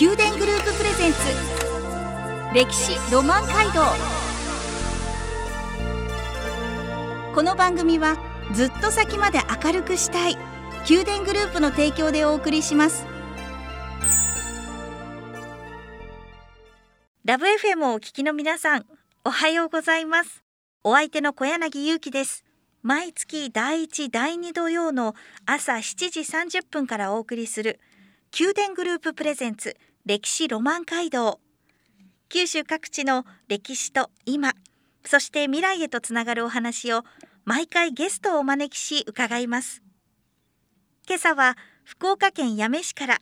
宮殿グループプレゼンツ。歴史ロマン街道。この番組はずっと先まで明るくしたい。宮殿グループの提供でお送りします。ラブ FM をお聞きの皆さんおはようございます。お相手の小柳ゆうきです。毎月第1第2土曜の朝7時30分からお送りする宮殿グループプレゼンツ。歴史ロマン街道。九州各地の歴史と今そして未来へとつながるお話を毎回ゲストをお招きし伺います。今朝は福岡県八女市から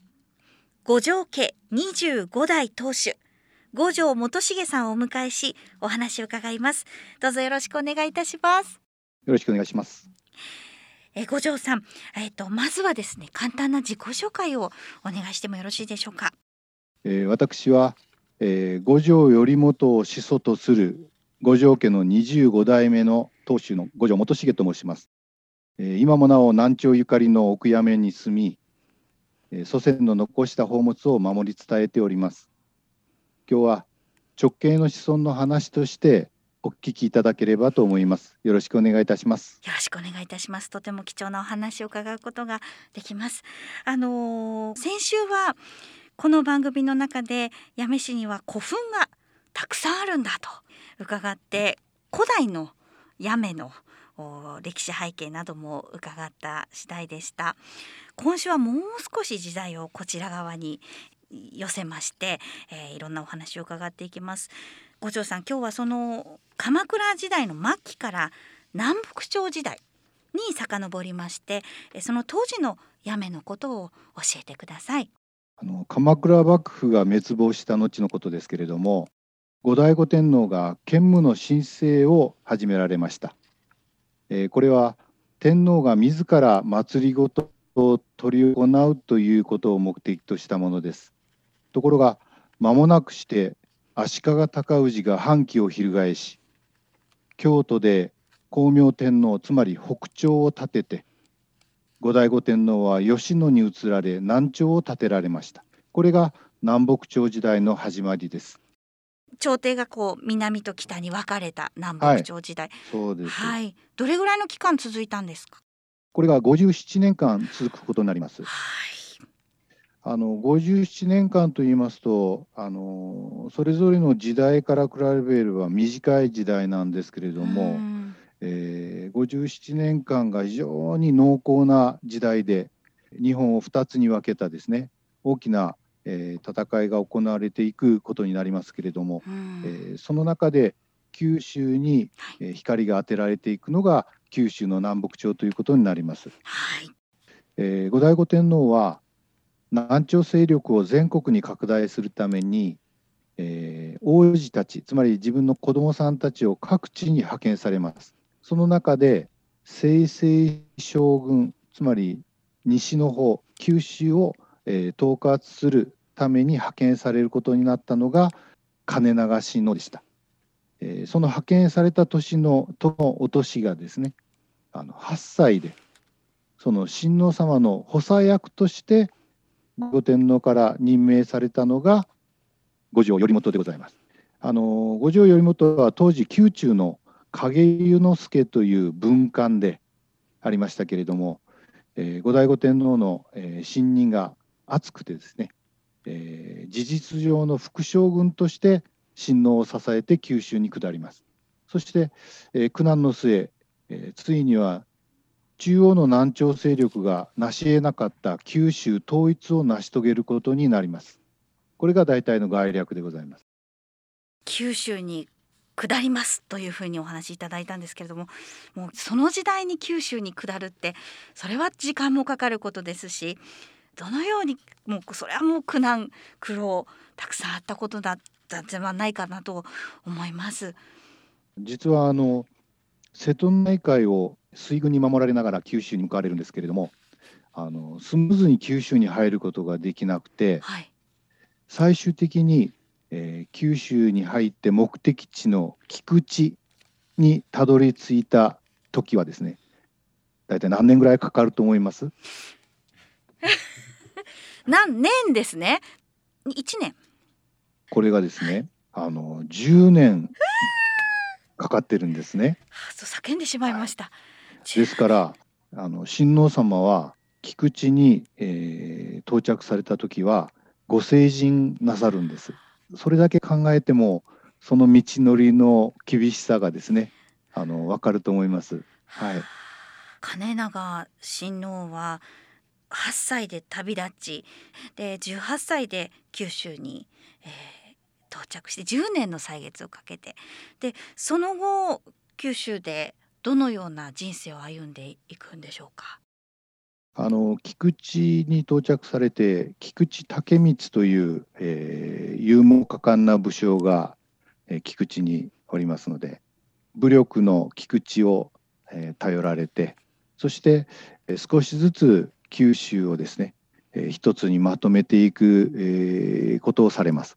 五条家25代当主五条元重さんをお迎えしお話を伺います。どうぞよろしくお願いいたします。よろしくお願いします。え五条さん、えっ、とまずはですね簡単な自己紹介をお願いしてもよろしいでしょうか？えー、私は、えー、五条頼元を始祖とする五条家の25代目の当主の五条元重と申します。えー、今もなお南朝ゆかりの奥屋面に住み、えー、祖先の残した宝物を守り伝えております。今日は直系の子孫の話としてお聞きいただければと思いますよろしくお願いいたしますよろしくお願いいたしますとても貴重なお話を伺うことができますあのー、先週はこの番組の中で八女市には古墳がたくさんあるんだと伺って古代の八女の歴史背景なども伺った次第でした。今週はもう少し時代をこちら側に寄せまして、えー、いろんなお話を伺っていきます。五条さん今日はその鎌倉時代の末期から南北朝時代に遡りましてその当時の八女のことを教えてください。あの鎌倉幕府が滅亡した後のことですけれども後醍醐天皇が兼務の申請を始められました、えー、これは天皇が自ら祭りごとを執り行うということを目的としたものです。ところが間もなくして足利尊氏が反旗を翻し京都で光明天皇つまり北朝を建てて後醍醐天皇は吉野に移られ南朝を建てられました。これが南北朝時代の始まりです。朝廷がこう南と北に分かれた南北朝時代、はい、そうです。はい。どれぐらいの期間続いたんですか？これが57年間続くことになります。はい。あの57年間といいますとあのそれぞれの時代から比べれば短い時代なんですけれども、うん、えー、57年間が非常に濃厚な時代で日本を2つに分けたですね大きな、えー、戦いが行われていくことになりますけれども、うん、えー、その中で九州に、え光が当てられていくのが九州の南北朝ということになります。はい。えー、後醍醐天皇は南朝勢力を全国に拡大するために、えー、王子たちつまり自分の子供さんたちを各地に派遣されますその中で清々将軍つまり西の方九州を、えー、統括するために派遣されることになったのが金流しのでした、えー、その派遣された年のとのお年がですねあの8歳でその親王様の補佐役として御天皇から任命されたのが五条頼元でございます。あの五条頼元は当時宮中の影湯之助という文官でありましたけれども、えー、後醍醐天皇の、えー、信任が厚くてですね、えー、事実上の副将軍として親王を支えて九州に下ります。そして、えー、苦難の末、えー、ついには中央の南朝勢力が成し得なかった九州統一を成し遂げることになります。これが大体の概略でございます。九州に下りますというふうにお話しいただいたんですけれどももうその時代に九州に下るってそれは時間もかかることですしどのようにもうそれはもう苦難苦労たくさんあったことだったんではないかなと思います。実はあの瀬戸内海を水軍に守られながら九州に向かわれるんですけれどもあのスムーズに九州に入ることができなくて、はい、最終的に、えー、九州に入って目的地の菊池にたどり着いた時はですね大体何年ぐらいかかると思います？何年ですね？一年これがですねあの10年かかってるんですね。はあそう叫んでしまいました。ですからあの親王様は菊池に、えー到着された時はご成人なさるんです。それだけ考えてもその道のりの厳しさがですねあの分かると思います。はい、金長親王は8歳で旅立ちで18歳で九州に、えー到着して10年の歳月をかけてでその後九州でどのような人生を歩んでいくんでしょうか？あの菊池に到着されて菊池武光という、えー勇猛果敢な武将が、えー菊池におりますので武力の菊池を、えー頼られてそして、えー少しずつ九州をですね、えー一つにまとめていく、えーことをされます。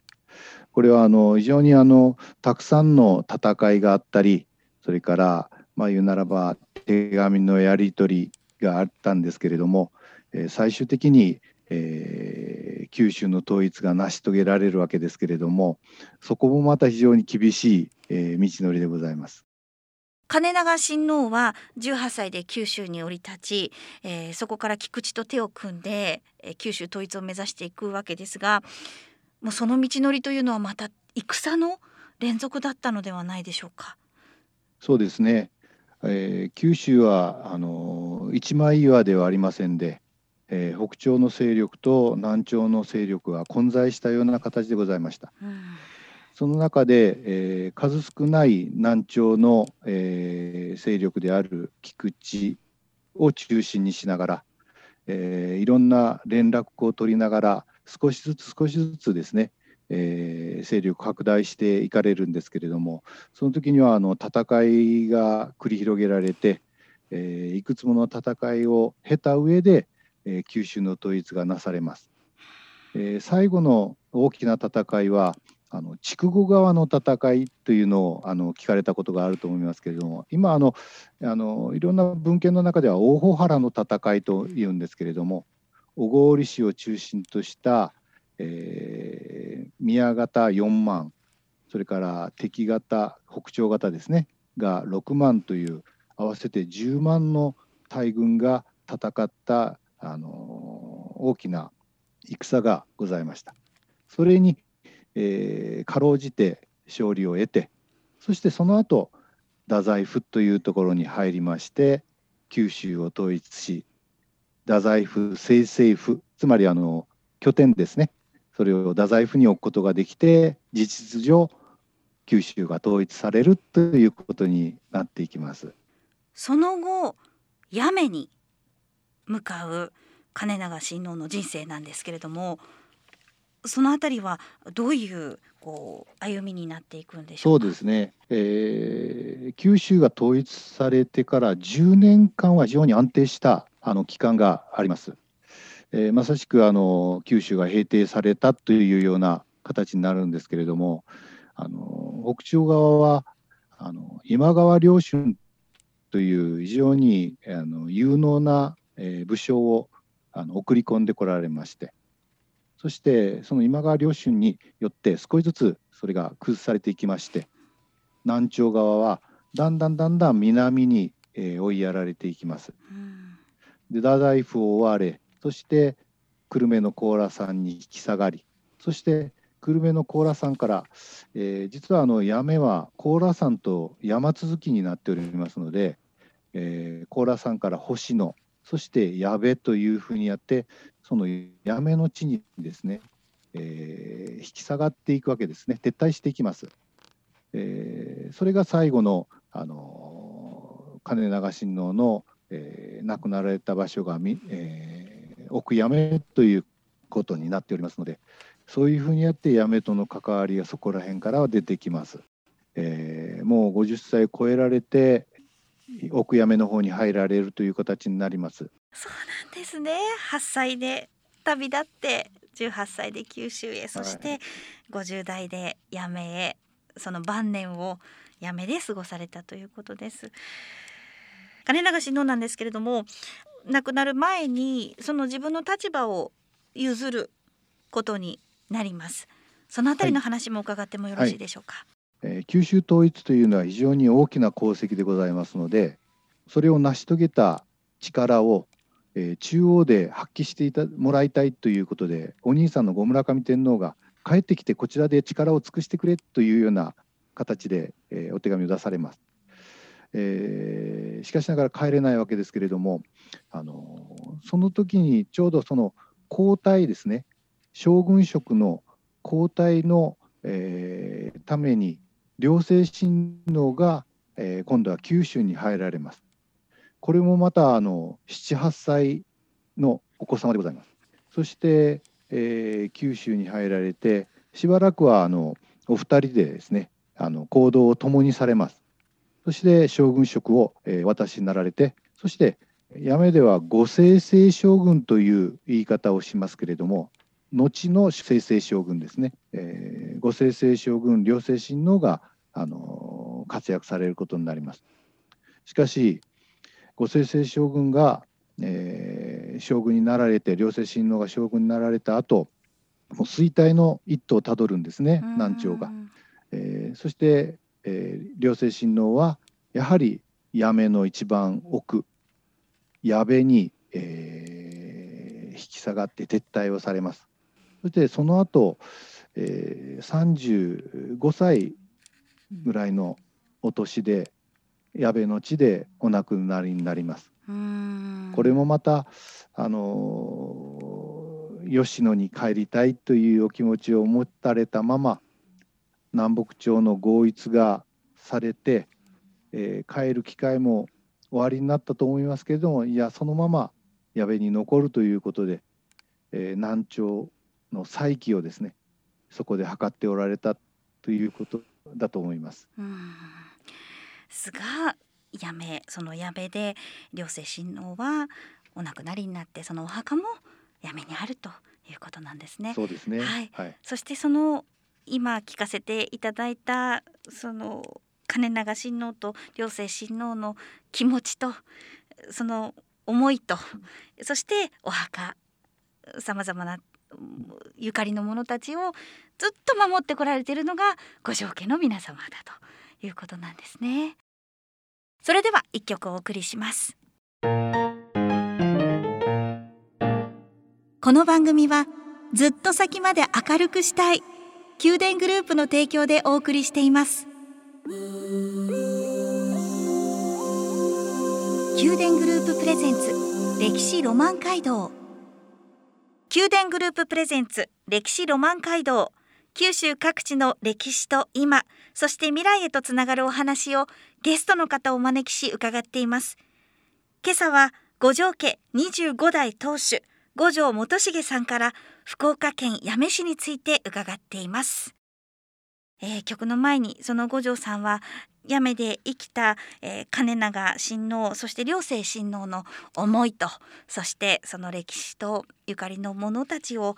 これはあの非常にあのたくさんの戦いがあったりそれからまあ言うならば手紙のやり取りがあったんですけれども、えー最終的に、えー九州の統一が成し遂げられるわけですけれどもそこもまた非常に厳しい、えー道のりでございます。金長親王は18歳で九州に降り立ち、えーそこから菊池と手を組んで、えー九州統一を目指していくわけですがもうその道のりというのはまた戦の連続だったのではないでしょうか。そうですね、えー九州はあの一枚岩ではありませんで、えー北朝の勢力と南朝の勢力が混在したような形でございました。うんその中で、えー数少ない南朝の、えー勢力である菊池を中心にしながら、えーいろんな連絡を取りながら少しずつ少しずつですね、えー勢力拡大していかれるんですけれどもその時にはあの戦いが繰り広げられて、えーいくつもの戦いを経た上で、えー九州の統一がなされます。えー最後の大きな戦いはあの筑後川の戦いというのをあの聞かれたことがあると思いますけれども今あのあのいろんな文献の中では大穂原の戦いというんですけれども小郡市を中心とした、えー宮方4万それから敵方北朝方ですねが6万という合わせて10万の大軍が戦った、あの大きな戦がございました。それにえーかろうじて勝利を得てそしてその後太宰府というところに入りまして九州を統一し太宰府清政府つまりあの拠点ですねそれを太宰府に置くことができて事実上九州が統一されるということになっていきます。その後八女に向かう金長親王の人生なんですけれどもそのあたりはどういうこう歩みになっていくんでしょそううか。ですね、えー九州が統一されてから10年間は非常に安定したあの期間があります。えーまさしくあの九州が平定されたというような形になるんですけれどもあの北朝側はあの今川良春という非常にあの有能な、えー武将をあの送り込んでこられましてそしてその今川良春によって少しずつそれが崩されていきまして南朝側はだんだんだんだん南に、えー追いやられていきます。うんで太宰府を追われそして久留米の高良山に引き下がりそして久留米の高良山から、えー実はあの八女は高良山と山続きになっておりますので、えー高良山から星野そして矢部というふうにやってその八女の地にですね、えー引き下がっていくわけですね撤退していきます。えーそれが最後の、あの金長親王の、えー亡くなられた場所がみ、えー奥八女ということになっておりますのでそういうふうにやって八女との関わりがそこら辺からは出てきます。えーもう50歳超えられて奥八女の方に入られるという形になります。そうなんですね。8歳で旅立って18歳で九州へそして50代で八女へその晩年を八女で過ごされたということです。金長親王なんですけれども亡くなる前にその自分の立場を譲ることになります。そのあたりの話も伺ってもよろしいでしょうか、はい。はい、えー、九州統一というのは非常に大きな功績でございますのでそれを成し遂げた力を、えー、中央で発揮していたもらいたいということでお兄さんの後村上天皇が帰ってきてこちらで力を尽くしてくれというような形で、えー、お手紙を出されます。えー、しかしながら帰れないわけですけれども、あのその時にちょうどその交代ですね将軍職の交代の、えー、ために両姓親王が、えー、今度は九州に入られます。これもまたあの78歳のお子様でございます。そして、えー、九州に入られてしばらくはあのお二人でですねあの行動を共にされます。そして将軍職を、えー、渡しになられてそして八女では御生成将軍という言い方をしますけれども後の生成将軍ですね、えー、御生成将軍両生親王が、あのー、活躍されることになります。しかし御生成将軍が、えー、将軍になられて両生親王が将軍になられた後もう衰退の一途をたどるんですね南朝が。えー、そして、えー、両生親王はやはり八女の一番奥矢部に、えー、引き下がって撤退をされます。そしてその後、えー、35歳ぐらいのお年で矢部の地でお亡くなりになります。これもまたあの吉野に帰りたいというお気持ちを持たれたまま南北朝の合一がされて、えー、帰る機会も終わりになったと思いますけれどもいやそのまま矢部に残るということで、えー、南朝の再起をですねそこで図っておられたということだと思います。すがやめその矢部で両世親王はお亡くなりになってそのお墓もやめにあるということなんですね。そうですね。はい。はい、そしてその今聞かせていただいたその金長親王と両世親王の気持ちとその思いとそしてお墓さまざまなゆかりの者たちをずっと守ってこられているのが五条家の皆様だということなんですね。それでは一曲お送りします。この番組はずっと先まで明るくしたい。宮殿グループの提供でお送りしています。宮殿グループプレゼンツ歴史ロマン街道。宮殿グループプレゼンツ歴史ロマン街道。九州各地の歴史と今そして未来へとつながるお話をゲストの方をお招きし伺っています。今朝は五条家25代当主五条元重さんから福岡県八女市について伺っています、えー、曲の前にその五条さんは八女で生きた、えー、金長親王そして両姓親王の思いとそしてその歴史とゆかりの者たちを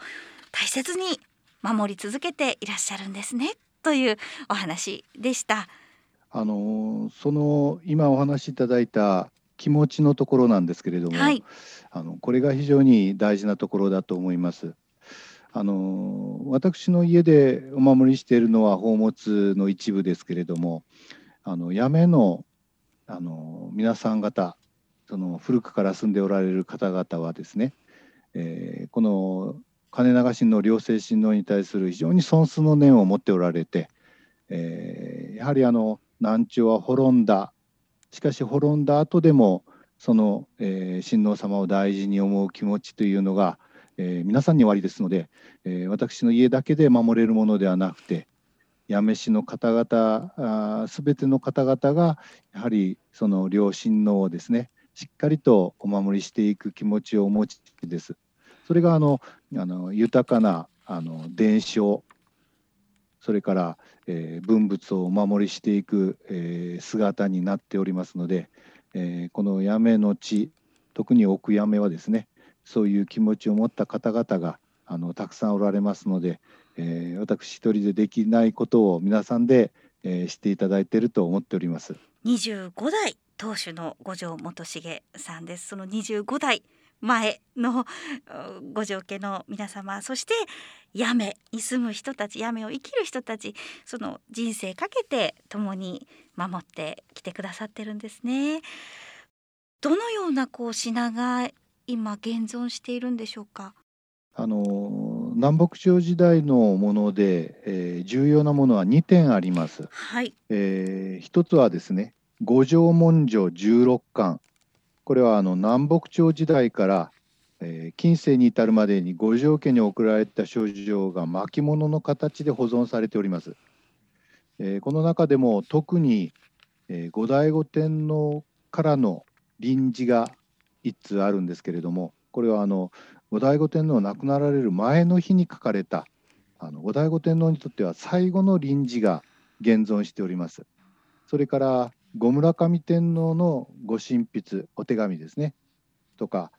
大切に守り続けていらっしゃるんですねというお話でした。あのその今お話しいただいた気持ちのところなんですけれども、はい、あのこれが非常に大事なところだと思います。あの私の家でお守りしているのは宝物の一部ですけれどもあの八女のあの皆さん方その古くから住んでおられる方々はですね、えー、この金流しの両性親王に対する非常に尊崇の念を持っておられて、えー、やはりあの南朝は滅んだしかし滅んだ後でもその、えー、親王様を大事に思う気持ちというのが、えー、皆さんにおありですので、えー、私の家だけで守れるものではなくて、八女市の方々すべての方々がやはりその両親のをですねしっかりとお守りしていく気持ちをお持ちです。それがあのあの豊かなあの伝承それから、えー、文物をお守りしていく、えー、姿になっておりますので、えー、この八女の地特に奥八女はですねそういう気持ちを持った方々があのたくさんおられますので、えー、私一人でできないことを皆さんで、えー、していただいていると思っております25代当主の五条元重さんですその25代前のご条件の皆様そして八女に住む人たち八女を生きる人たちその人生かけて共に守ってきてくださってるんですね。どのようなこう品が今現存しているんでしょうか？あの南北朝時代のもので、えー、重要なものは2点あります。はい。えー、一つはですね五条文書十六巻これはあの南北朝時代から、えー、近世に至るまでに五条家に送られた書状が巻物の形で保存されております。えー、この中でも特に、えー、後醍醐天皇からの臨時が一通あるんですけれどもこれはあの後醍醐天皇亡くなられる前の日に書かれたあの後醍醐天皇にとっては最後の臨時が現存しております。それから後村上天皇のご神筆お手紙ですねとか、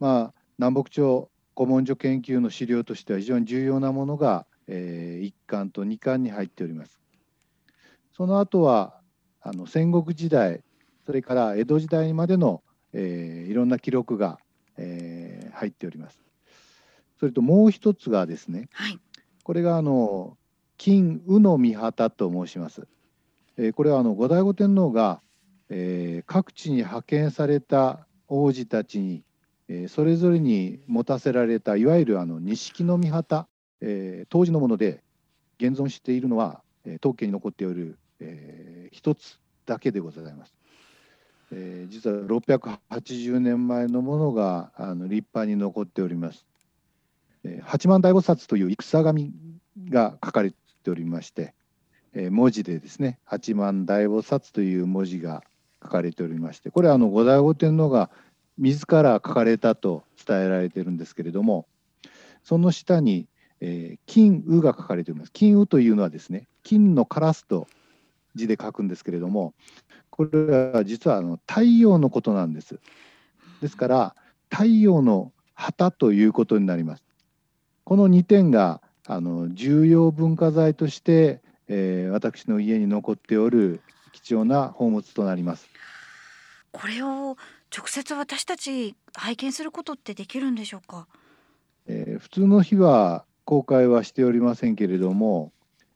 まあ、南北朝古文書研究の資料としては非常に重要なものが、えー、1巻と2巻に入っております。その後はあの戦国時代それから江戸時代までの、えー、いろんな記録が、えー、入っております。それともう一つがですね、はい、これがあの金宇の御旗と申します。えー、これはあの後醍醐天皇が、えー、各地に派遣された王子たちに、えー、それぞれに持たせられたいわゆるあの錦の御旗、えー、当時のもので現存しているのは、えー、当家に残っておる、えー、一つだけでございます。えー、実は680年前のものがあの立派に残っております。えー、八幡大菩薩という戦神が書かれておりまして、えー、文字でですね八幡大菩薩という文字が書かれておりましてこれはあの後醍醐天皇が自ら書かれたと伝えられているんですけれどもその下に、えー、金羽が書かれております金羽というのはですね金のカラスと字で書くんですけれどもこれは実はあの太陽のことなんですですから太陽の旗ということになりますこの2点があの重要文化財としてえー、私の家に残っておる貴重な宝物となります。これを直接私たち拝見することってできるんでしょうか？えー、普通の日は公開はしておりませんけれども、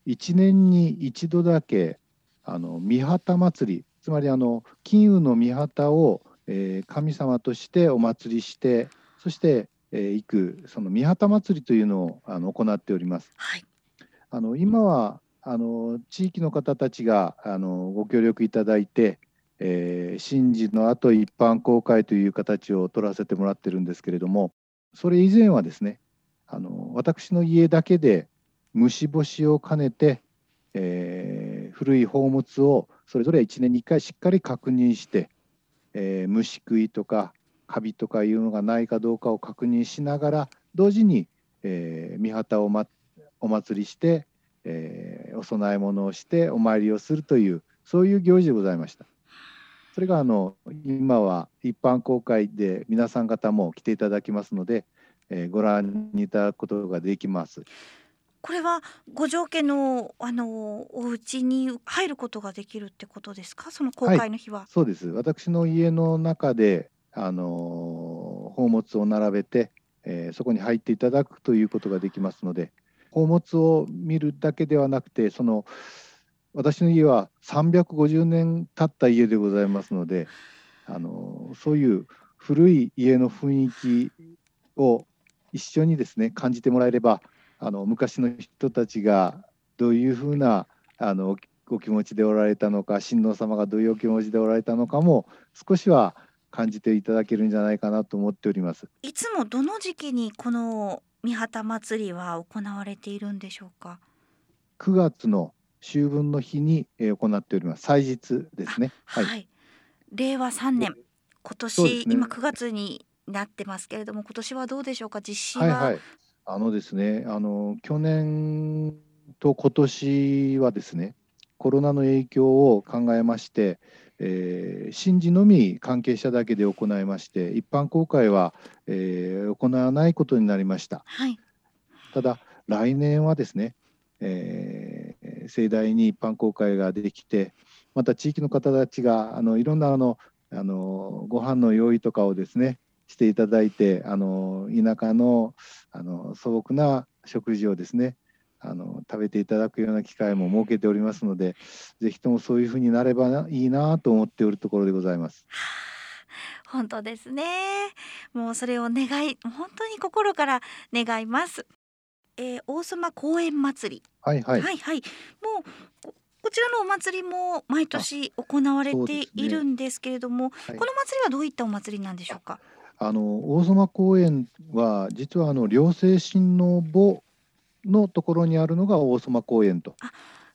1年に一度だけあの御旗祭り、つまりあの金運の御旗を、えー、神様としてお祭りして、そして、えー、行くその御旗祭りというのをあの行っております。はい、あの今はあの地域の方たちがあのご協力いただいて、えー、神事の後一般公開という形を取らせてもらってるんですけれどもそれ以前はですねあの私の家だけで虫干しを兼ねて、えー、古い宝物をそれぞれ1年に1回しっかり確認して、えー、虫食いとかカビとかいうのがないかどうかを確認しながら同時に、えー、御旗を、ま、お祭りしてえー、お供え物をしてお参りをするというそういう行事でございました。それがあの今は一般公開で皆さん方も来ていただきますので、えー、ご覧いただくことができます。これはご条件のあのお家に入ることができるってことですか？その公開の日は。はい、そうです。私の家の中であの宝物を並べて、えー、そこに入っていただくということができますので、宝物を見るだけではなくてその私の家は350年経った家でございますのであのそういう古い家の雰囲気を一緒にですね感じてもらえればあの昔の人たちがどういうふうなあのお気持ちでおられたのか親王様がどういうお気持ちでおられたのかも少しは感じていただけるんじゃないかなと思っております。いつもどの時期にこの三旗祭りは行われているんでしょうか？9月の秋分の日に行っております。祭日ですね。はい、はい。令和3年、今年、ね、今9月になってますけれども、今年はどうでしょうか？実施は。あのですね、あの去年と今年はですね、コロナの影響を考えまして、えー、神事のみ関係者だけで行いまして一般公開は、えー、行わないことになりました、はい、ただ来年はですね、えー、盛大に一般公開ができてまた地域の方たちがあのいろんなあのあのご飯の用意とかをですね、していただいてあの田舎のあの素朴な食事をですねあの食べていただくような機会も設けておりますのでぜひともそういうふうになればいいなと思っておるところでございます。本当ですね。もうそれを願い本当に心から願います。えー、王様公園祭り。はいはい。はいはい。もうこちらのお祭りも毎年行われているんですけれども、ねはい、この祭りはどういったお祭りなんでしょうか？あの王様公園は実はあの両生親王墓のところにあるのが王様公園と。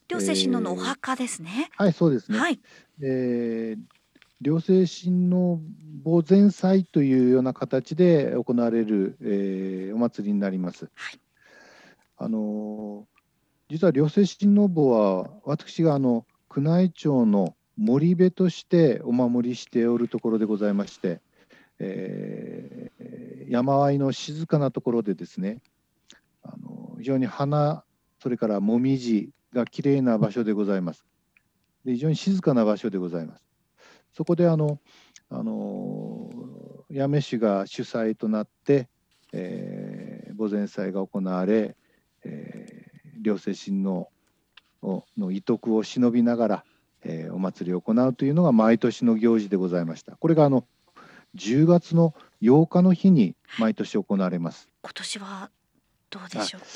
両生親王のお墓ですね。えー、はいそうですね。はい。えー、両生親王墓前祭というような形で行われる、えー、お祭りになります。はい。あの実は両生親王墓は私があの宮内庁の森部としてお守りしておるところでございまして、えー、山あいの静かなところでですねあの非常に花それからもみじがきれいな場所でございますで非常に静かな場所でございますそこであのあの八女市が主催となって、えー、墓前祭が行われ、えー、両世親王の遺徳を忍びながら、えー、お祭りを行うというのが毎年の行事でございました。これがあの10月の8日の日に毎年行われます。今年はどうでしょうか？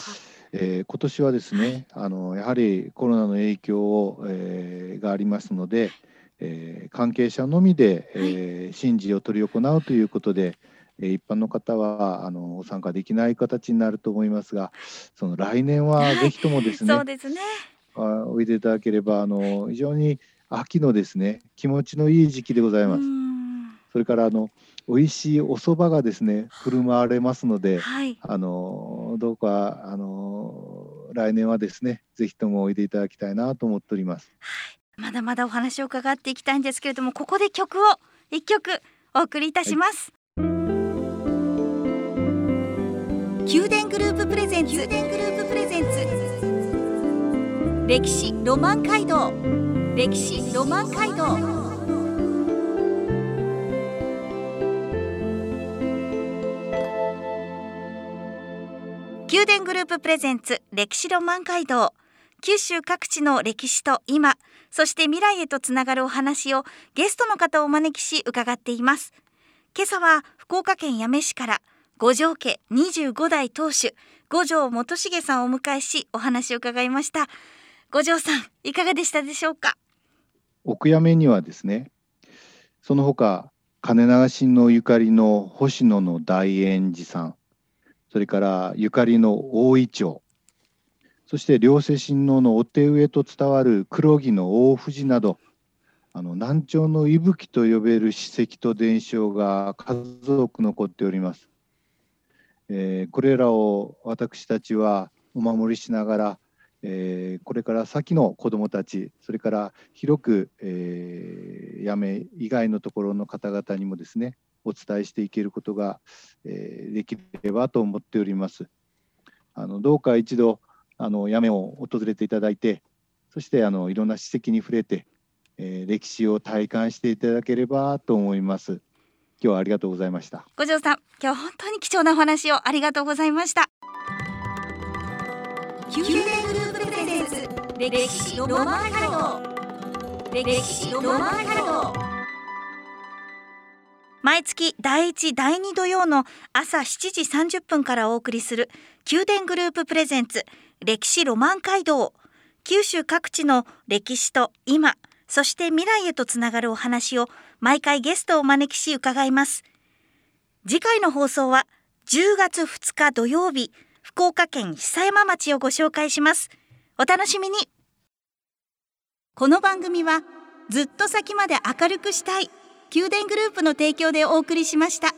えー、今年はですね、あのやはりコロナの影響を、えー、がありますので、えー、関係者のみで、えー、神事を執り行うということで、一般の方はあの参加できない形になると思いますがその来年はぜひともですねはい、そうですねおいでいただければあの非常に秋のですね気持ちのいい時期でございます。それからあの美味しいお蕎麦がですね振る舞われますので、はい、あのどうかあの来年はですねぜひともおいでいただきたいなと思っております。はい、まだまだお話を伺っていきたいんですけれどもここで曲を一曲お送りいたします。はい宮殿グループプレゼンツ。宮殿グループプレゼンツ。歴史ロマン街道。歴史ロマン街道宮殿グループプレゼンツ歴史ロマン街道。九州各地の歴史と今そして未来へとつながるお話をゲストの方をお招きし伺っています。今朝は福岡県八女市から五条家25代当主五条元重さんをお迎えしお話を伺いました。五条さんいかがでしたでしょうか？奥八女にはですねその他金流しのゆかりの星野の大円寺さんそれからゆかりの大井町そして両世親王のお手植えと伝わる黒木の大藤などあの南朝の息吹と呼べる史跡と伝承が数多く残っております。えー、これらを私たちはお守りしながら、えー、これから先の子どもたちそれから広く、えー、やめ以外のところの方々にもですねお伝えしていけることが、えー、できればと思っております。あのどうか一度あのやめを訪れていただいてそしてあのいろんな史跡に触れて、えー、歴史を体感していただければと思います。今日はありがとうございました五条さん今日本当に貴重なお話をありがとうございました宮殿グループプレゼンツ歴史ロマン街道歴史ロマン街道毎月第一第二土曜の朝7時30分からお送りする宮殿グループプレゼンツ歴史ロマン街道。九州各地の歴史と今そして未来へとつながるお話を毎回ゲストをお招きし伺います。次回の放送は10月2日土曜日福岡県久山町をご紹介します。お楽しみに。この番組はずっと先まで明るくしたい。宮殿グループの提供でお送りしました。